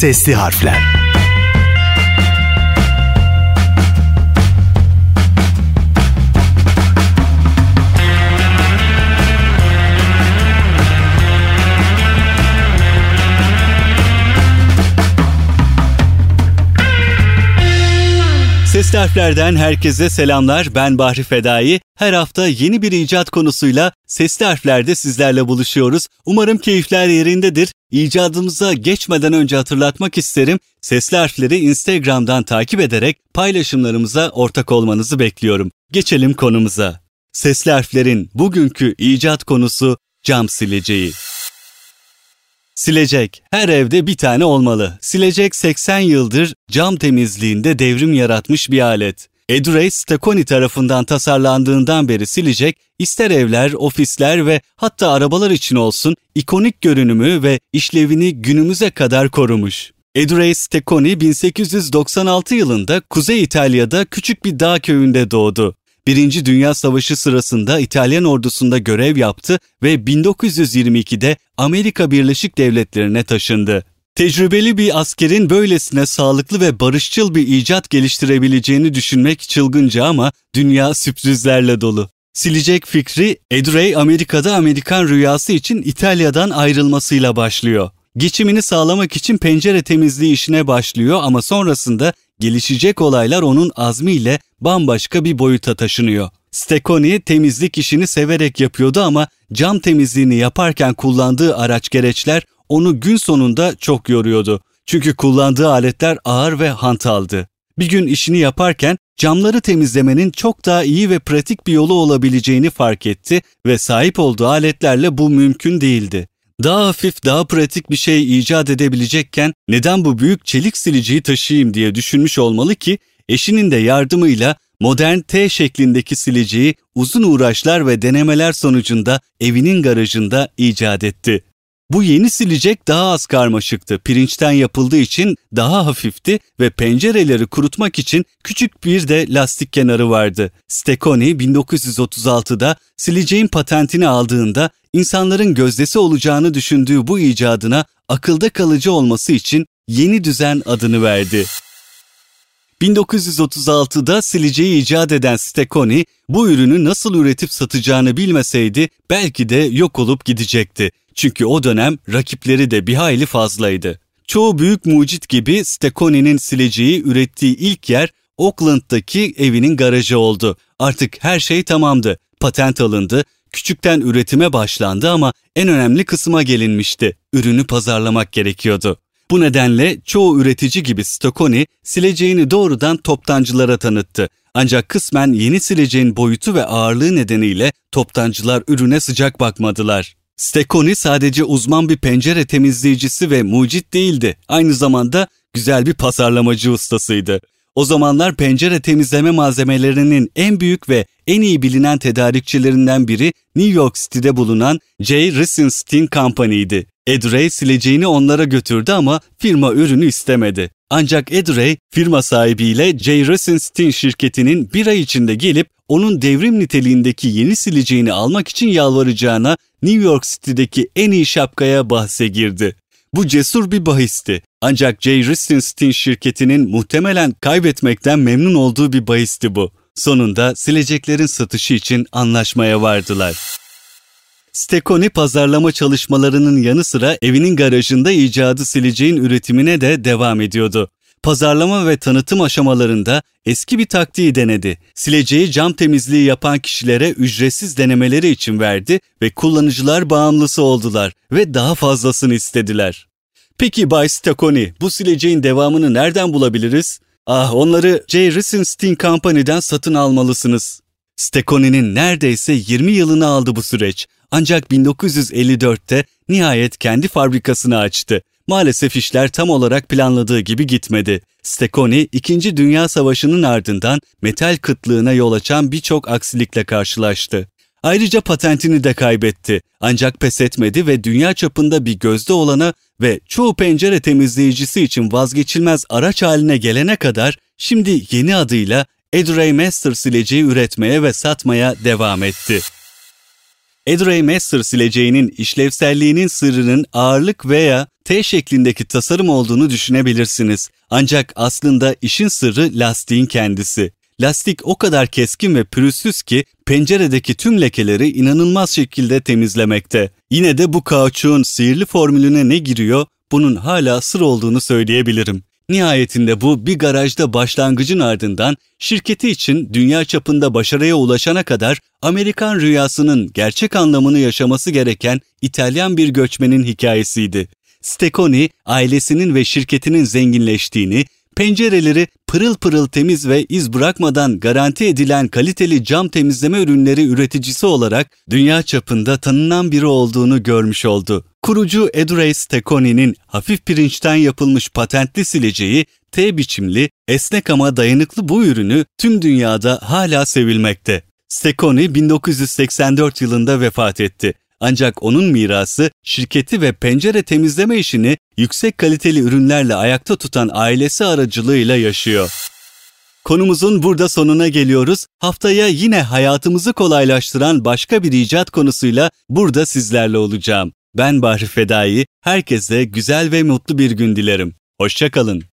Sesli harfler. Sesli harflerden herkese selamlar. Ben Bahri Fedai. Her hafta yeni bir icat konusuyla sesli harflerde sizlerle buluşuyoruz. Umarım keyifler yerindedir. İcadımıza geçmeden önce hatırlatmak isterim. Sesli harfleri Instagram'dan takip ederek paylaşımlarımıza ortak olmanızı bekliyorum. Geçelim konumuza. Sesli harflerin bugünkü icat konusu cam sileceği. Silecek. Her evde bir tane olmalı. Silecek 80 yıldır cam temizliğinde devrim yaratmış bir alet. Edurey Stakoni tarafından tasarlandığından beri silecek, ister evler, ofisler ve hatta arabalar için olsun ikonik görünümü ve işlevini günümüze kadar korumuş. Edurey Stakoni 1896 yılında Kuzey İtalya'da küçük bir dağ köyünde doğdu. Birinci Dünya Savaşı sırasında İtalyan ordusunda görev yaptı ve 1922'de Amerika Birleşik Devletleri'ne taşındı. Tecrübeli bir askerin böylesine sağlıklı ve barışçıl bir icat geliştirebileceğini düşünmek çılgınca ama dünya sürprizlerle dolu. Silecek fikri Edrey Amerika'da Amerikan rüyası için İtalya'dan ayrılmasıyla başlıyor. Geçimini sağlamak için pencere temizliği işine başlıyor ama sonrasında gelişecek olaylar onun azmiyle bambaşka bir boyuta taşınıyor. Stekoni temizlik işini severek yapıyordu ama cam temizliğini yaparken kullandığı araç gereçler onu gün sonunda çok yoruyordu. Çünkü kullandığı aletler ağır ve hantaldı. Bir gün işini yaparken camları temizlemenin çok daha iyi ve pratik bir yolu olabileceğini fark etti ve sahip olduğu aletlerle bu mümkün değildi. Daha hafif, daha pratik bir şey icat edebilecekken neden bu büyük çelik siliciyi taşıyayım diye düşünmüş olmalı ki eşinin de yardımıyla modern T şeklindeki siliciyi uzun uğraşlar ve denemeler sonucunda evinin garajında icat etti. Bu yeni silecek daha az karmaşıktı. Pirinçten yapıldığı için daha hafifti ve pencereleri kurutmak için küçük bir de lastik kenarı vardı. Stekoni 1936'da sileceğin patentini aldığında insanların gözdesi olacağını düşündüğü bu icadına akılda kalıcı olması için yeni düzen adını verdi. 1936'da sileceği icat eden Stekoni bu ürünü nasıl üretip satacağını bilmeseydi belki de yok olup gidecekti. Çünkü o dönem rakipleri de bir hayli fazlaydı. Çoğu büyük mucit gibi Stekoni'nin sileceği ürettiği ilk yer Oakland'daki evinin garajı oldu. Artık her şey tamamdı. Patent alındı, küçükten üretime başlandı ama en önemli kısma gelinmişti. Ürünü pazarlamak gerekiyordu. Bu nedenle çoğu üretici gibi Stokoni sileceğini doğrudan toptancılara tanıttı. Ancak kısmen yeni sileceğin boyutu ve ağırlığı nedeniyle toptancılar ürüne sıcak bakmadılar. Stekoni sadece uzman bir pencere temizleyicisi ve mucit değildi. Aynı zamanda güzel bir pazarlamacı ustasıydı. O zamanlar pencere temizleme malzemelerinin en büyük ve en iyi bilinen tedarikçilerinden biri New York City'de bulunan J. Risenstein Company'ydi. Ed sileceğini onlara götürdü ama firma ürünü istemedi. Ancak Ed firma sahibiyle J. Risenstein şirketinin bir ay içinde gelip onun devrim niteliğindeki yeni sileceğini almak için yalvaracağına New York City'deki en iyi şapkaya bahse girdi. Bu cesur bir bahisti. Ancak J. Ristenstein şirketinin muhtemelen kaybetmekten memnun olduğu bir bahisti bu. Sonunda sileceklerin satışı için anlaşmaya vardılar. Stekoni pazarlama çalışmalarının yanı sıra evinin garajında icadı sileceğin üretimine de devam ediyordu. Pazarlama ve tanıtım aşamalarında eski bir taktiği denedi. Sileceği cam temizliği yapan kişilere ücretsiz denemeleri için verdi ve kullanıcılar bağımlısı oldular ve daha fazlasını istediler. Peki Bay Stakoni, bu sileceğin devamını nereden bulabiliriz? Ah onları J. Risenstein Company'den satın almalısınız. Stakoni'nin neredeyse 20 yılını aldı bu süreç. Ancak 1954'te nihayet kendi fabrikasını açtı. Maalesef işler tam olarak planladığı gibi gitmedi. Stekoni, 2. Dünya Savaşı'nın ardından metal kıtlığına yol açan birçok aksilikle karşılaştı. Ayrıca patentini de kaybetti. Ancak pes etmedi ve dünya çapında bir gözde olana ve çoğu pencere temizleyicisi için vazgeçilmez araç haline gelene kadar şimdi yeni adıyla Edray Master sileceği üretmeye ve satmaya devam etti. Edray Master sileceğinin işlevselliğinin sırrının ağırlık veya T şeklindeki tasarım olduğunu düşünebilirsiniz. Ancak aslında işin sırrı lastiğin kendisi. Lastik o kadar keskin ve pürüzsüz ki penceredeki tüm lekeleri inanılmaz şekilde temizlemekte. Yine de bu kauçuğun sihirli formülüne ne giriyor? Bunun hala sır olduğunu söyleyebilirim. Nihayetinde bu bir garajda başlangıcın ardından şirketi için dünya çapında başarıya ulaşana kadar Amerikan rüyasının gerçek anlamını yaşaması gereken İtalyan bir göçmenin hikayesiydi. Steconi ailesinin ve şirketinin zenginleştiğini, pencereleri pırıl pırıl temiz ve iz bırakmadan garanti edilen kaliteli cam temizleme ürünleri üreticisi olarak dünya çapında tanınan biri olduğunu görmüş oldu. Kurucu Edurey Steconi'nin hafif pirinçten yapılmış patentli sileceği T biçimli, esnek ama dayanıklı bu ürünü tüm dünyada hala sevilmekte. Steconi 1984 yılında vefat etti. Ancak onun mirası şirketi ve pencere temizleme işini yüksek kaliteli ürünlerle ayakta tutan ailesi aracılığıyla yaşıyor. Konumuzun burada sonuna geliyoruz. Haftaya yine hayatımızı kolaylaştıran başka bir icat konusuyla burada sizlerle olacağım. Ben Bahri Fedai, herkese güzel ve mutlu bir gün dilerim. Hoşçakalın.